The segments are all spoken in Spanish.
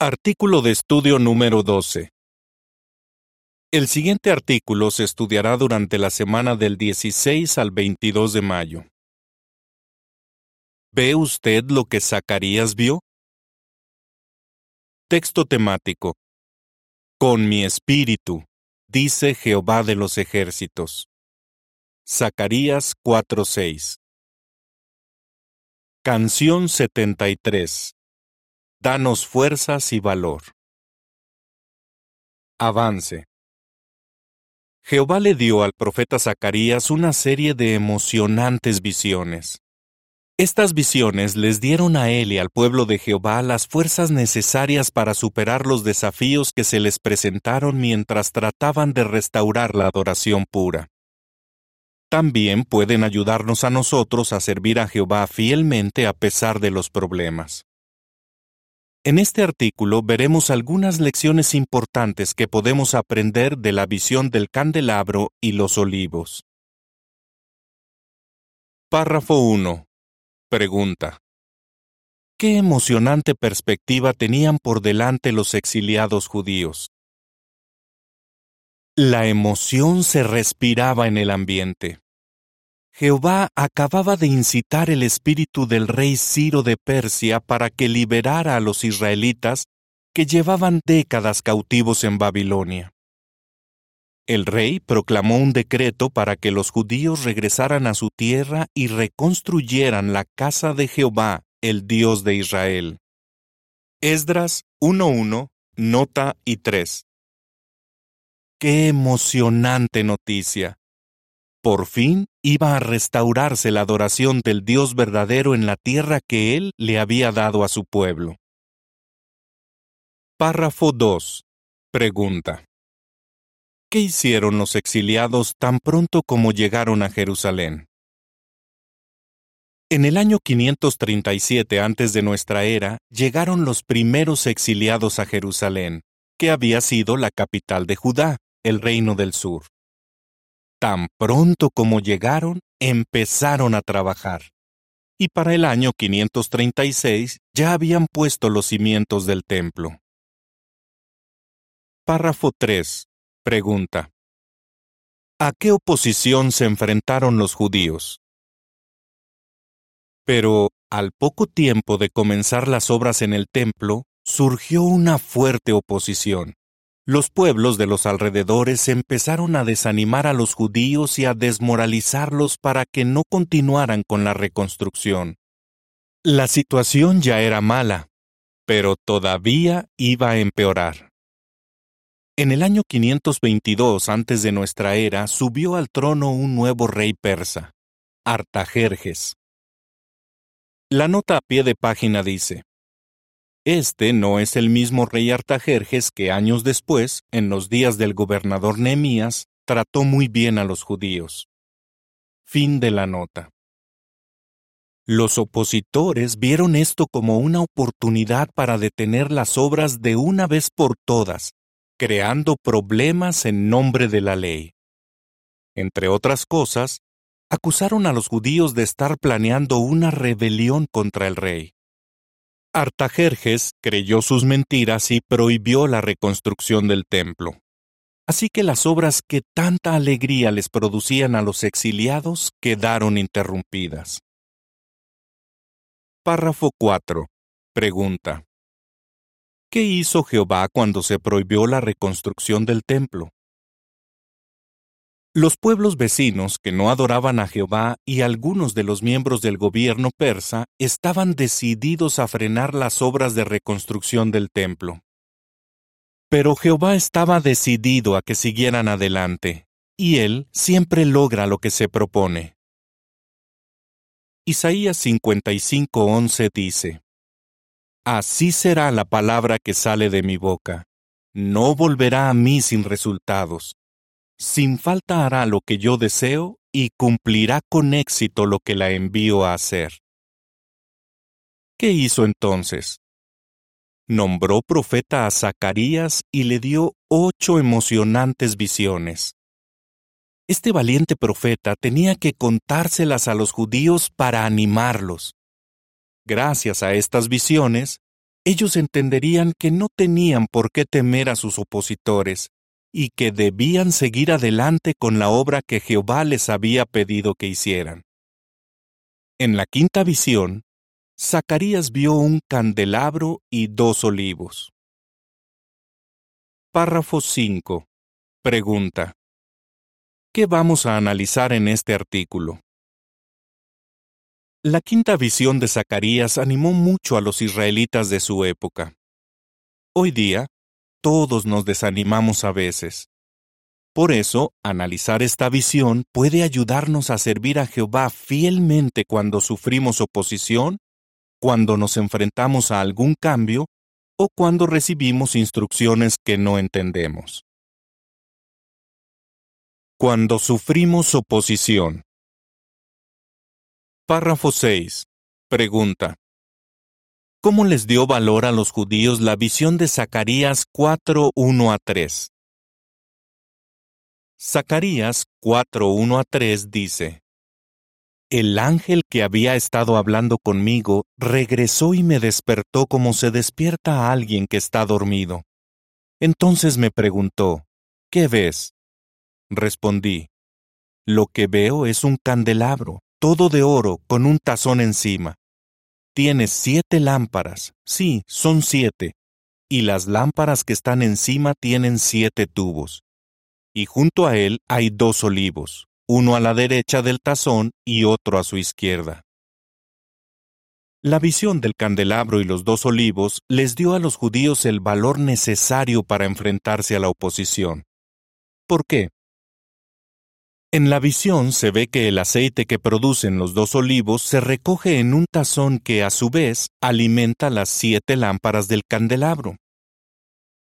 Artículo de estudio número 12. El siguiente artículo se estudiará durante la semana del 16 al 22 de mayo. ¿Ve usted lo que Zacarías vio? Texto temático. Con mi espíritu, dice Jehová de los ejércitos. Zacarías 4:6. Canción 73. Danos fuerzas y valor. Avance. Jehová le dio al profeta Zacarías una serie de emocionantes visiones. Estas visiones les dieron a él y al pueblo de Jehová las fuerzas necesarias para superar los desafíos que se les presentaron mientras trataban de restaurar la adoración pura. También pueden ayudarnos a nosotros a servir a Jehová fielmente a pesar de los problemas. En este artículo veremos algunas lecciones importantes que podemos aprender de la visión del candelabro y los olivos. Párrafo 1. Pregunta. ¿Qué emocionante perspectiva tenían por delante los exiliados judíos? La emoción se respiraba en el ambiente. Jehová acababa de incitar el espíritu del rey Ciro de Persia para que liberara a los israelitas que llevaban décadas cautivos en Babilonia. El rey proclamó un decreto para que los judíos regresaran a su tierra y reconstruyeran la casa de Jehová, el Dios de Israel. Esdras 1.1, nota y 3. ¡Qué emocionante noticia! Por fin iba a restaurarse la adoración del Dios verdadero en la tierra que Él le había dado a su pueblo. Párrafo 2. Pregunta. ¿Qué hicieron los exiliados tan pronto como llegaron a Jerusalén? En el año 537 antes de nuestra era, llegaron los primeros exiliados a Jerusalén, que había sido la capital de Judá, el reino del sur. Tan pronto como llegaron, empezaron a trabajar. Y para el año 536 ya habían puesto los cimientos del templo. Párrafo 3. Pregunta. ¿A qué oposición se enfrentaron los judíos? Pero, al poco tiempo de comenzar las obras en el templo, surgió una fuerte oposición los pueblos de los alrededores empezaron a desanimar a los judíos y a desmoralizarlos para que no continuaran con la reconstrucción. La situación ya era mala, pero todavía iba a empeorar. En el año 522 antes de nuestra era subió al trono un nuevo rey persa, Artajerjes. La nota a pie de página dice, este no es el mismo rey Artajerjes que años después, en los días del gobernador Nehemías, trató muy bien a los judíos. Fin de la nota. Los opositores vieron esto como una oportunidad para detener las obras de una vez por todas, creando problemas en nombre de la ley. Entre otras cosas, acusaron a los judíos de estar planeando una rebelión contra el rey. Artajerjes creyó sus mentiras y prohibió la reconstrucción del templo. Así que las obras que tanta alegría les producían a los exiliados quedaron interrumpidas. Párrafo 4. Pregunta. ¿Qué hizo Jehová cuando se prohibió la reconstrucción del templo? Los pueblos vecinos que no adoraban a Jehová y algunos de los miembros del gobierno persa estaban decididos a frenar las obras de reconstrucción del templo. Pero Jehová estaba decidido a que siguieran adelante, y él siempre logra lo que se propone. Isaías 55:11 dice, Así será la palabra que sale de mi boca, no volverá a mí sin resultados sin falta hará lo que yo deseo y cumplirá con éxito lo que la envío a hacer. ¿Qué hizo entonces? Nombró profeta a Zacarías y le dio ocho emocionantes visiones. Este valiente profeta tenía que contárselas a los judíos para animarlos. Gracias a estas visiones, ellos entenderían que no tenían por qué temer a sus opositores y que debían seguir adelante con la obra que Jehová les había pedido que hicieran. En la quinta visión, Zacarías vio un candelabro y dos olivos. Párrafo 5. Pregunta. ¿Qué vamos a analizar en este artículo? La quinta visión de Zacarías animó mucho a los israelitas de su época. Hoy día, todos nos desanimamos a veces. Por eso, analizar esta visión puede ayudarnos a servir a Jehová fielmente cuando sufrimos oposición, cuando nos enfrentamos a algún cambio o cuando recibimos instrucciones que no entendemos. Cuando sufrimos oposición. Párrafo 6. Pregunta. ¿Cómo les dio valor a los judíos la visión de Zacarías 4, 1 a 3? Zacarías 4, 1 a 3 dice, El ángel que había estado hablando conmigo regresó y me despertó como se despierta a alguien que está dormido. Entonces me preguntó, ¿qué ves? Respondí, Lo que veo es un candelabro, todo de oro, con un tazón encima. Tiene siete lámparas, sí, son siete, y las lámparas que están encima tienen siete tubos. Y junto a él hay dos olivos, uno a la derecha del tazón y otro a su izquierda. La visión del candelabro y los dos olivos les dio a los judíos el valor necesario para enfrentarse a la oposición. ¿Por qué? En la visión se ve que el aceite que producen los dos olivos se recoge en un tazón que a su vez alimenta las siete lámparas del candelabro.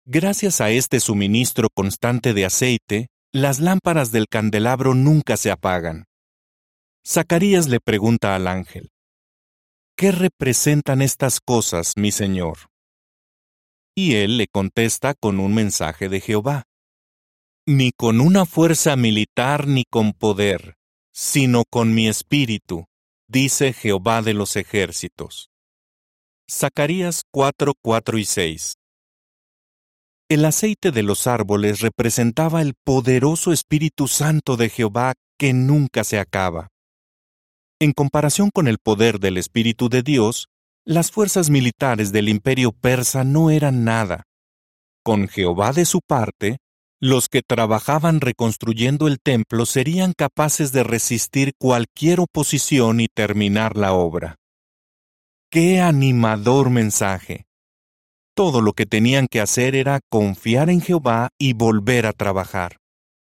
Gracias a este suministro constante de aceite, las lámparas del candelabro nunca se apagan. Zacarías le pregunta al ángel, ¿Qué representan estas cosas, mi señor? Y él le contesta con un mensaje de Jehová ni con una fuerza militar ni con poder, sino con mi espíritu, dice Jehová de los ejércitos. Zacarías 4, 4 y 6 El aceite de los árboles representaba el poderoso Espíritu Santo de Jehová que nunca se acaba. En comparación con el poder del Espíritu de Dios, las fuerzas militares del imperio persa no eran nada. Con Jehová de su parte, los que trabajaban reconstruyendo el templo serían capaces de resistir cualquier oposición y terminar la obra. ¡Qué animador mensaje! Todo lo que tenían que hacer era confiar en Jehová y volver a trabajar.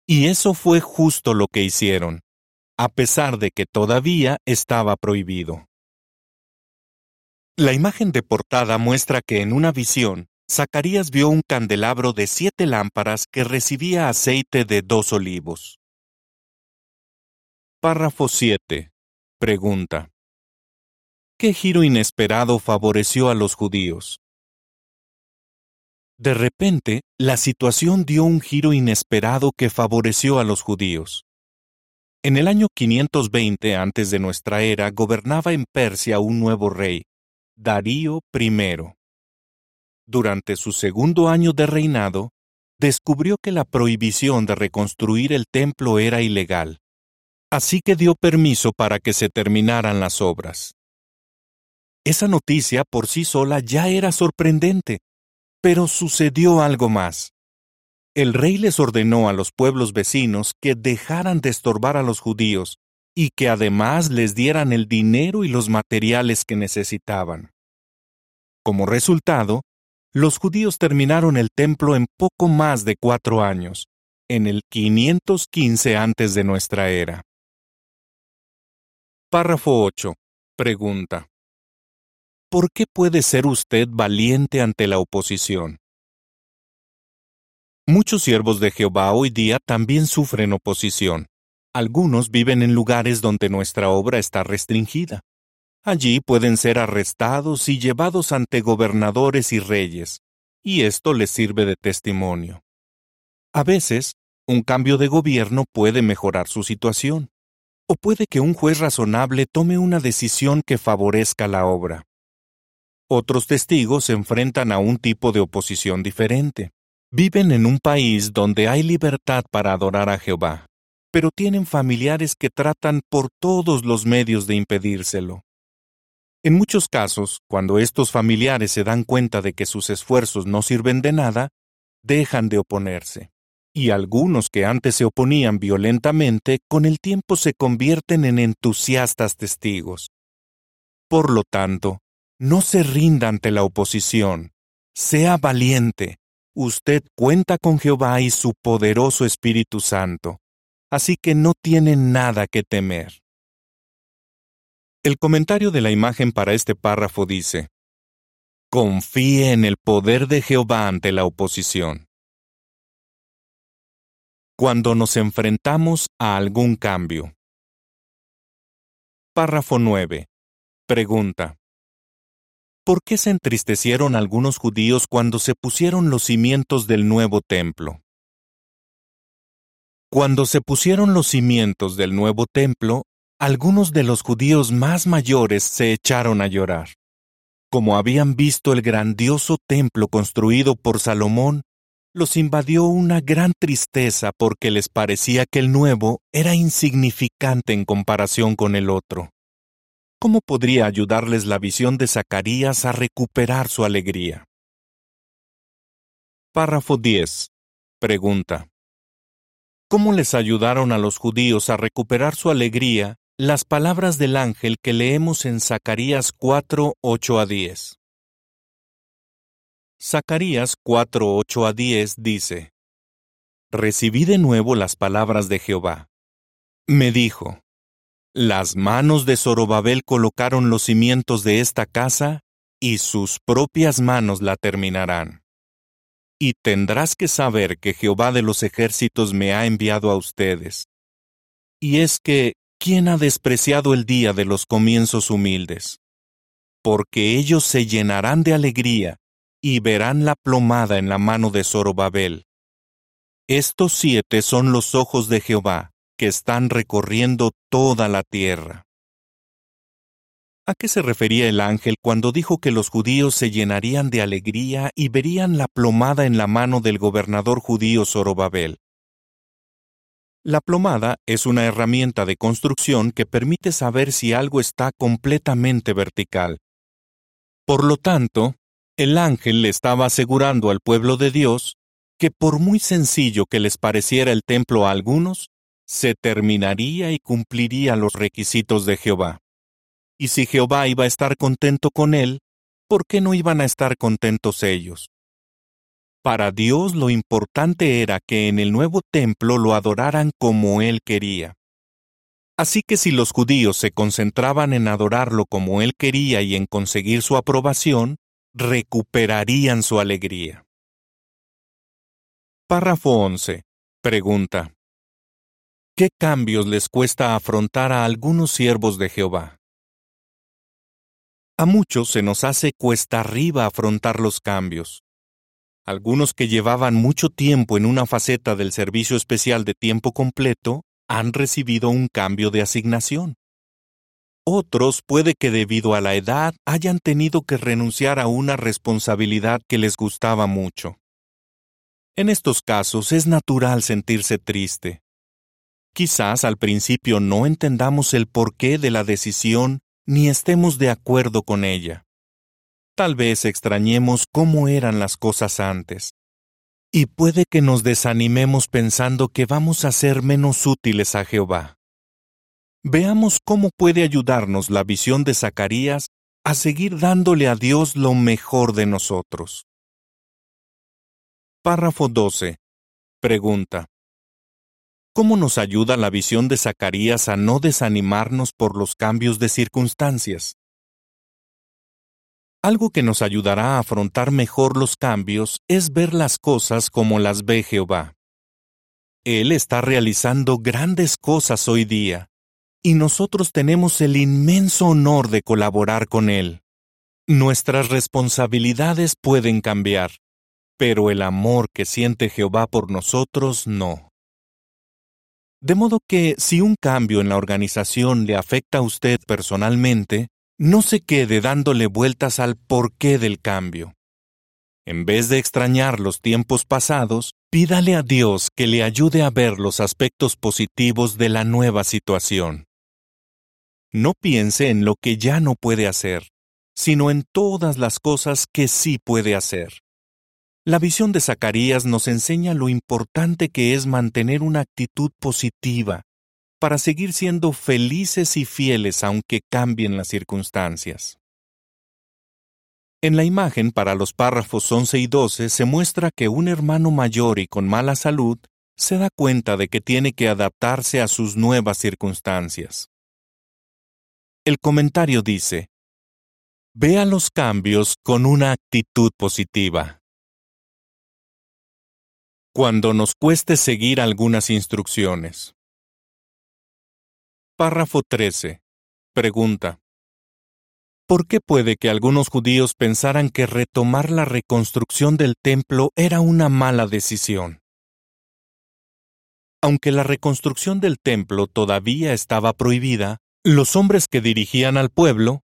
Y eso fue justo lo que hicieron, a pesar de que todavía estaba prohibido. La imagen de portada muestra que en una visión, Zacarías vio un candelabro de siete lámparas que recibía aceite de dos olivos. Párrafo 7. Pregunta. ¿Qué giro inesperado favoreció a los judíos? De repente, la situación dio un giro inesperado que favoreció a los judíos. En el año 520 antes de nuestra era gobernaba en Persia un nuevo rey, Darío I durante su segundo año de reinado, descubrió que la prohibición de reconstruir el templo era ilegal, así que dio permiso para que se terminaran las obras. Esa noticia por sí sola ya era sorprendente, pero sucedió algo más. El rey les ordenó a los pueblos vecinos que dejaran de estorbar a los judíos y que además les dieran el dinero y los materiales que necesitaban. Como resultado, los judíos terminaron el templo en poco más de cuatro años, en el 515 antes de nuestra era. Párrafo 8. Pregunta. ¿Por qué puede ser usted valiente ante la oposición? Muchos siervos de Jehová hoy día también sufren oposición. Algunos viven en lugares donde nuestra obra está restringida. Allí pueden ser arrestados y llevados ante gobernadores y reyes, y esto les sirve de testimonio. A veces, un cambio de gobierno puede mejorar su situación, o puede que un juez razonable tome una decisión que favorezca la obra. Otros testigos se enfrentan a un tipo de oposición diferente. Viven en un país donde hay libertad para adorar a Jehová, pero tienen familiares que tratan por todos los medios de impedírselo. En muchos casos, cuando estos familiares se dan cuenta de que sus esfuerzos no sirven de nada, dejan de oponerse. Y algunos que antes se oponían violentamente, con el tiempo se convierten en entusiastas testigos. Por lo tanto, no se rinda ante la oposición. Sea valiente. Usted cuenta con Jehová y su poderoso Espíritu Santo, así que no tiene nada que temer. El comentario de la imagen para este párrafo dice, Confíe en el poder de Jehová ante la oposición. Cuando nos enfrentamos a algún cambio. Párrafo 9. Pregunta. ¿Por qué se entristecieron algunos judíos cuando se pusieron los cimientos del nuevo templo? Cuando se pusieron los cimientos del nuevo templo, algunos de los judíos más mayores se echaron a llorar. Como habían visto el grandioso templo construido por Salomón, los invadió una gran tristeza porque les parecía que el nuevo era insignificante en comparación con el otro. ¿Cómo podría ayudarles la visión de Zacarías a recuperar su alegría? Párrafo 10. Pregunta. ¿Cómo les ayudaron a los judíos a recuperar su alegría las palabras del ángel que leemos en Zacarías 4, 8 a 10? Zacarías 4, 8 a 10 dice, Recibí de nuevo las palabras de Jehová. Me dijo, las manos de Zorobabel colocaron los cimientos de esta casa, y sus propias manos la terminarán. Y tendrás que saber que Jehová de los ejércitos me ha enviado a ustedes. Y es que, ¿quién ha despreciado el día de los comienzos humildes? Porque ellos se llenarán de alegría, y verán la plomada en la mano de Zorobabel. Estos siete son los ojos de Jehová, que están recorriendo toda la tierra. ¿A qué se refería el ángel cuando dijo que los judíos se llenarían de alegría y verían la plomada en la mano del gobernador judío Zorobabel? La plomada es una herramienta de construcción que permite saber si algo está completamente vertical. Por lo tanto, el ángel le estaba asegurando al pueblo de Dios que por muy sencillo que les pareciera el templo a algunos, se terminaría y cumpliría los requisitos de Jehová. Y si Jehová iba a estar contento con él, ¿por qué no iban a estar contentos ellos? Para Dios lo importante era que en el nuevo templo lo adoraran como él quería. Así que si los judíos se concentraban en adorarlo como él quería y en conseguir su aprobación, recuperarían su alegría. Párrafo 11. Pregunta. ¿Qué cambios les cuesta afrontar a algunos siervos de Jehová? A muchos se nos hace cuesta arriba afrontar los cambios. Algunos que llevaban mucho tiempo en una faceta del servicio especial de tiempo completo han recibido un cambio de asignación. Otros puede que debido a la edad hayan tenido que renunciar a una responsabilidad que les gustaba mucho. En estos casos es natural sentirse triste. Quizás al principio no entendamos el porqué de la decisión ni estemos de acuerdo con ella. Tal vez extrañemos cómo eran las cosas antes. Y puede que nos desanimemos pensando que vamos a ser menos útiles a Jehová. Veamos cómo puede ayudarnos la visión de Zacarías a seguir dándole a Dios lo mejor de nosotros. Párrafo 12. Pregunta. ¿Cómo nos ayuda la visión de Zacarías a no desanimarnos por los cambios de circunstancias? Algo que nos ayudará a afrontar mejor los cambios es ver las cosas como las ve Jehová. Él está realizando grandes cosas hoy día, y nosotros tenemos el inmenso honor de colaborar con Él. Nuestras responsabilidades pueden cambiar, pero el amor que siente Jehová por nosotros no. De modo que si un cambio en la organización le afecta a usted personalmente, no se quede dándole vueltas al porqué del cambio. En vez de extrañar los tiempos pasados, pídale a Dios que le ayude a ver los aspectos positivos de la nueva situación. No piense en lo que ya no puede hacer, sino en todas las cosas que sí puede hacer. La visión de Zacarías nos enseña lo importante que es mantener una actitud positiva para seguir siendo felices y fieles aunque cambien las circunstancias. En la imagen para los párrafos 11 y 12 se muestra que un hermano mayor y con mala salud se da cuenta de que tiene que adaptarse a sus nuevas circunstancias. El comentario dice, Vea los cambios con una actitud positiva. Cuando nos cueste seguir algunas instrucciones. Párrafo 13. Pregunta. ¿Por qué puede que algunos judíos pensaran que retomar la reconstrucción del templo era una mala decisión? Aunque la reconstrucción del templo todavía estaba prohibida, los hombres que dirigían al pueblo,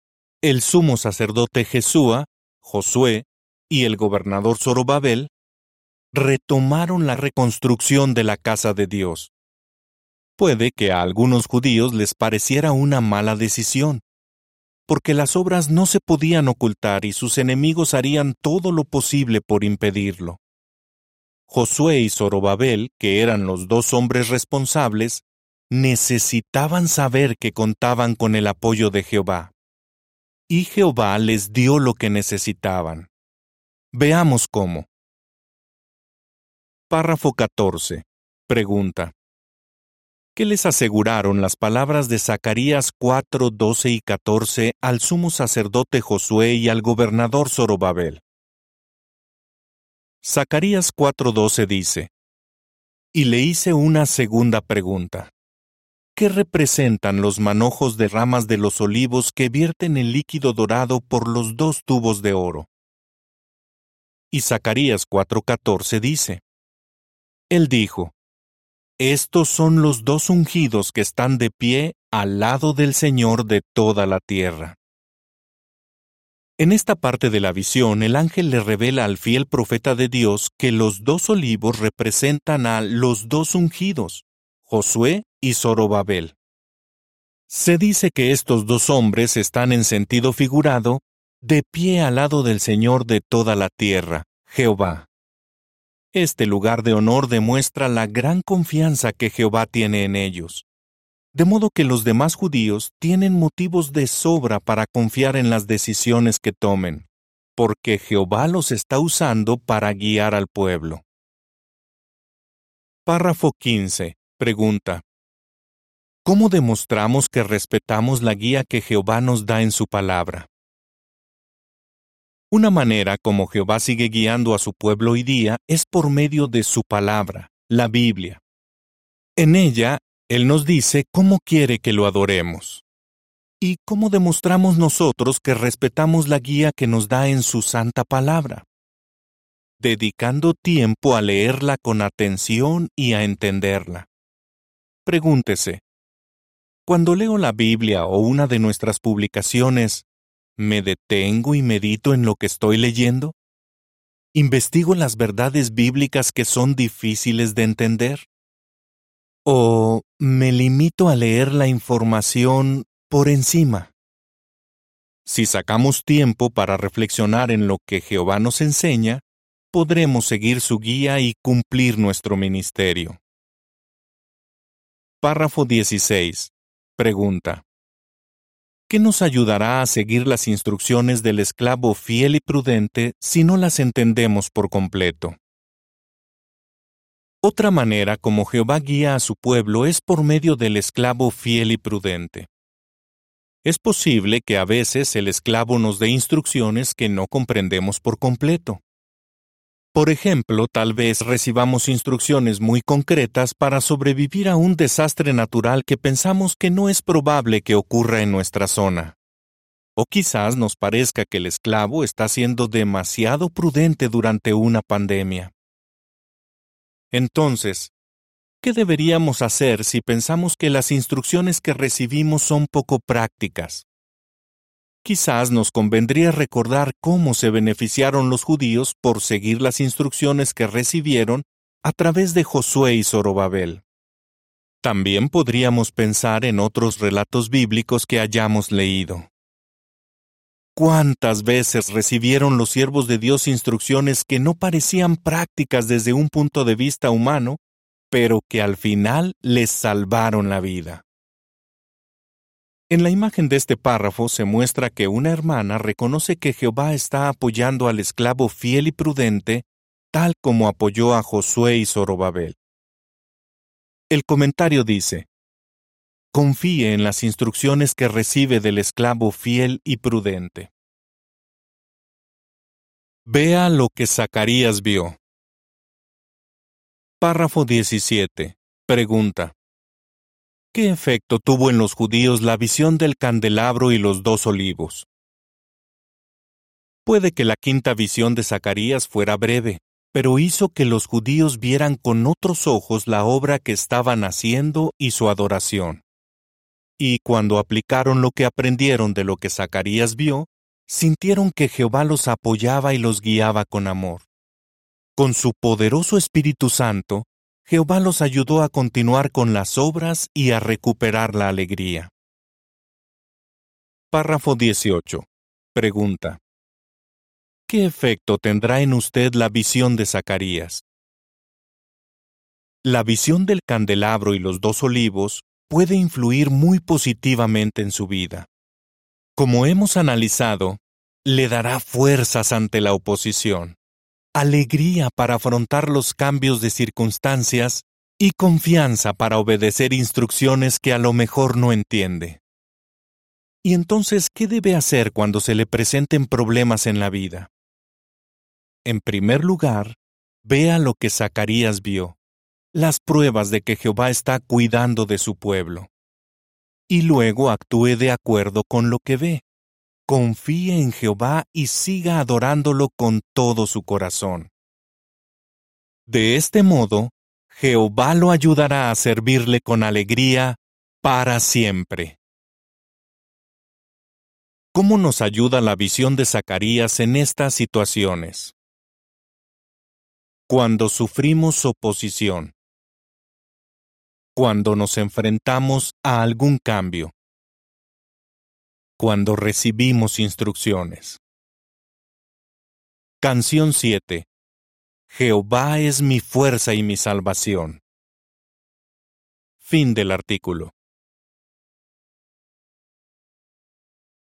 el sumo sacerdote Jesúa, Josué y el gobernador Zorobabel, retomaron la reconstrucción de la casa de Dios. Puede que a algunos judíos les pareciera una mala decisión, porque las obras no se podían ocultar y sus enemigos harían todo lo posible por impedirlo. Josué y Zorobabel, que eran los dos hombres responsables, necesitaban saber que contaban con el apoyo de Jehová. Y Jehová les dio lo que necesitaban. Veamos cómo. Párrafo 14. Pregunta. ¿Qué les aseguraron las palabras de Zacarías 4, 12 y 14 al sumo sacerdote Josué y al gobernador Zorobabel? Zacarías 4:12 dice, Y le hice una segunda pregunta. ¿Qué representan los manojos de ramas de los olivos que vierten el líquido dorado por los dos tubos de oro? Y Zacarías 4:14 dice, él dijo, Estos son los dos ungidos que están de pie al lado del Señor de toda la tierra. En esta parte de la visión, el ángel le revela al fiel profeta de Dios que los dos olivos representan a los dos ungidos, Josué y Zorobabel. Se dice que estos dos hombres están en sentido figurado de pie al lado del Señor de toda la tierra, Jehová. Este lugar de honor demuestra la gran confianza que Jehová tiene en ellos. De modo que los demás judíos tienen motivos de sobra para confiar en las decisiones que tomen, porque Jehová los está usando para guiar al pueblo. Párrafo 15. Pregunta. ¿Cómo demostramos que respetamos la guía que Jehová nos da en su palabra? Una manera como Jehová sigue guiando a su pueblo hoy día es por medio de su palabra, la Biblia. En ella, Él nos dice cómo quiere que lo adoremos. ¿Y cómo demostramos nosotros que respetamos la guía que nos da en su santa palabra? Dedicando tiempo a leerla con atención y a entenderla. Pregúntese, cuando leo la Biblia o una de nuestras publicaciones, ¿Me detengo y medito en lo que estoy leyendo? ¿Investigo las verdades bíblicas que son difíciles de entender? ¿O me limito a leer la información por encima? Si sacamos tiempo para reflexionar en lo que Jehová nos enseña, podremos seguir su guía y cumplir nuestro ministerio. Párrafo 16. Pregunta. ¿Qué nos ayudará a seguir las instrucciones del esclavo fiel y prudente si no las entendemos por completo? Otra manera como Jehová guía a su pueblo es por medio del esclavo fiel y prudente. Es posible que a veces el esclavo nos dé instrucciones que no comprendemos por completo. Por ejemplo, tal vez recibamos instrucciones muy concretas para sobrevivir a un desastre natural que pensamos que no es probable que ocurra en nuestra zona. O quizás nos parezca que el esclavo está siendo demasiado prudente durante una pandemia. Entonces, ¿qué deberíamos hacer si pensamos que las instrucciones que recibimos son poco prácticas? Quizás nos convendría recordar cómo se beneficiaron los judíos por seguir las instrucciones que recibieron a través de Josué y Zorobabel. También podríamos pensar en otros relatos bíblicos que hayamos leído. ¿Cuántas veces recibieron los siervos de Dios instrucciones que no parecían prácticas desde un punto de vista humano, pero que al final les salvaron la vida? En la imagen de este párrafo se muestra que una hermana reconoce que Jehová está apoyando al esclavo fiel y prudente, tal como apoyó a Josué y Zorobabel. El comentario dice, confíe en las instrucciones que recibe del esclavo fiel y prudente. Vea lo que Zacarías vio. Párrafo 17. Pregunta. ¿Qué efecto tuvo en los judíos la visión del candelabro y los dos olivos? Puede que la quinta visión de Zacarías fuera breve, pero hizo que los judíos vieran con otros ojos la obra que estaban haciendo y su adoración. Y cuando aplicaron lo que aprendieron de lo que Zacarías vio, sintieron que Jehová los apoyaba y los guiaba con amor. Con su poderoso Espíritu Santo, Jehová los ayudó a continuar con las obras y a recuperar la alegría. Párrafo 18. Pregunta. ¿Qué efecto tendrá en usted la visión de Zacarías? La visión del candelabro y los dos olivos puede influir muy positivamente en su vida. Como hemos analizado, le dará fuerzas ante la oposición, alegría para afrontar los cambios de circunstancias y confianza para obedecer instrucciones que a lo mejor no entiende. ¿Y entonces qué debe hacer cuando se le presenten problemas en la vida? En primer lugar, vea lo que Zacarías vio, las pruebas de que Jehová está cuidando de su pueblo. Y luego actúe de acuerdo con lo que ve. Confíe en Jehová y siga adorándolo con todo su corazón. De este modo, Jehová lo ayudará a servirle con alegría para siempre. ¿Cómo nos ayuda la visión de Zacarías en estas situaciones? Cuando sufrimos oposición. Cuando nos enfrentamos a algún cambio. Cuando recibimos instrucciones. Canción 7. Jehová es mi fuerza y mi salvación. Fin del artículo.